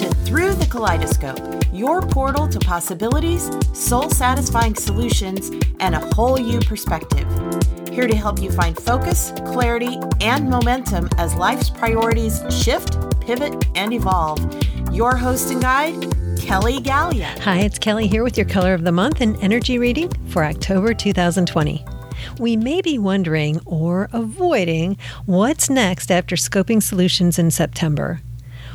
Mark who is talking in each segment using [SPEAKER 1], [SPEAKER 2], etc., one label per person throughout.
[SPEAKER 1] to Through the Kaleidoscope, your portal to possibilities, soul satisfying solutions, and a whole you perspective. Here to help you find focus, clarity, and momentum as life's priorities shift, pivot, and evolve. Your host and guide, Kelly Gallia.
[SPEAKER 2] Hi, it's Kelly here with your color of the month and energy reading for October 2020. We may be wondering or avoiding what's next after scoping solutions in September.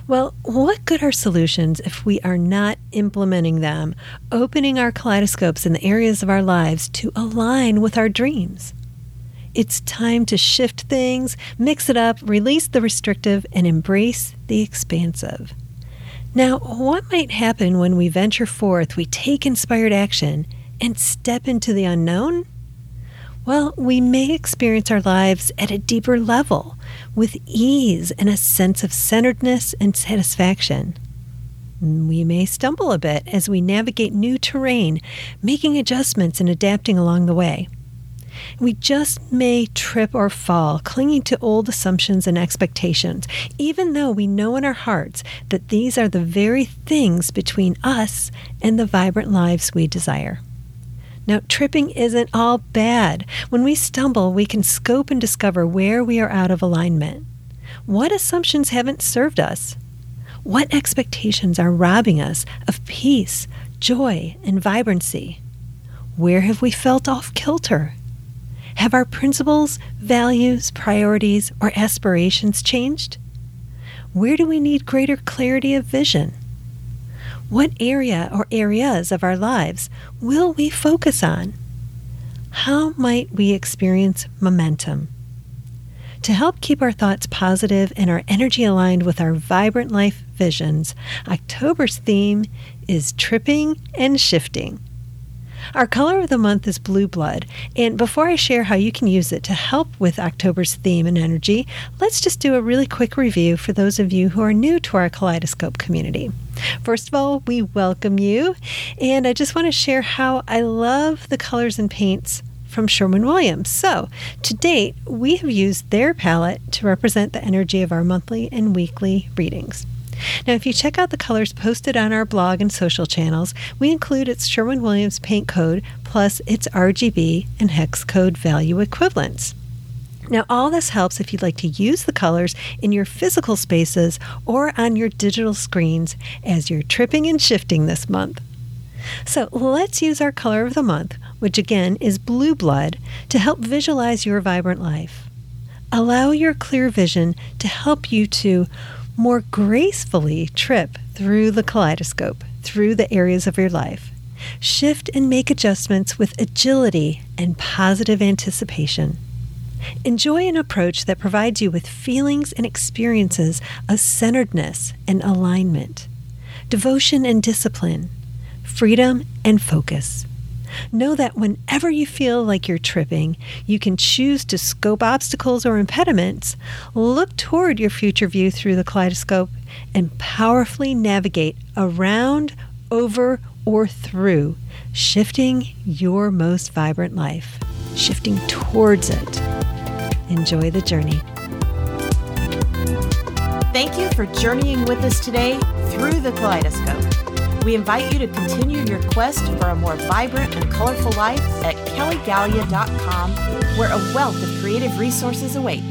[SPEAKER 2] Well, what good are solutions if we are not implementing them, opening our kaleidoscopes in the areas of our lives to align with our dreams? It's time to shift things, mix it up, release the restrictive, and embrace the expansive. Now, what might happen when we venture forth, we take inspired action, and step into the unknown? Well, we may experience our lives at a deeper level with ease and a sense of centeredness and satisfaction. We may stumble a bit as we navigate new terrain, making adjustments and adapting along the way. We just may trip or fall, clinging to old assumptions and expectations, even though we know in our hearts that these are the very things between us and the vibrant lives we desire. Now, tripping isn't all bad. When we stumble, we can scope and discover where we are out of alignment. What assumptions haven't served us? What expectations are robbing us of peace, joy, and vibrancy? Where have we felt off kilter? Have our principles, values, priorities, or aspirations changed? Where do we need greater clarity of vision? What area or areas of our lives will we focus on? How might we experience momentum? To help keep our thoughts positive and our energy aligned with our vibrant life visions, October's theme is tripping and shifting. Our color of the month is blue blood, and before I share how you can use it to help with October's theme and energy, let's just do a really quick review for those of you who are new to our Kaleidoscope community. First of all, we welcome you, and I just want to share how I love the colors and paints from Sherwin Williams. So, to date, we have used their palette to represent the energy of our monthly and weekly readings. Now, if you check out the colors posted on our blog and social channels, we include its Sherwin Williams paint code plus its RGB and hex code value equivalents. Now, all this helps if you'd like to use the colors in your physical spaces or on your digital screens as you're tripping and shifting this month. So, let's use our color of the month, which again is blue blood, to help visualize your vibrant life. Allow your clear vision to help you to more gracefully trip through the kaleidoscope, through the areas of your life. Shift and make adjustments with agility and positive anticipation. Enjoy an approach that provides you with feelings and experiences of centeredness and alignment, devotion and discipline, freedom and focus. Know that whenever you feel like you're tripping, you can choose to scope obstacles or impediments, look toward your future view through the kaleidoscope, and powerfully navigate around, over, or through, shifting your most vibrant life, shifting towards it. Enjoy the journey.
[SPEAKER 1] Thank you for journeying with us today through the kaleidoscope. We invite you to continue your quest for a more vibrant and colorful life at kellygallia.com, where a wealth of creative resources await.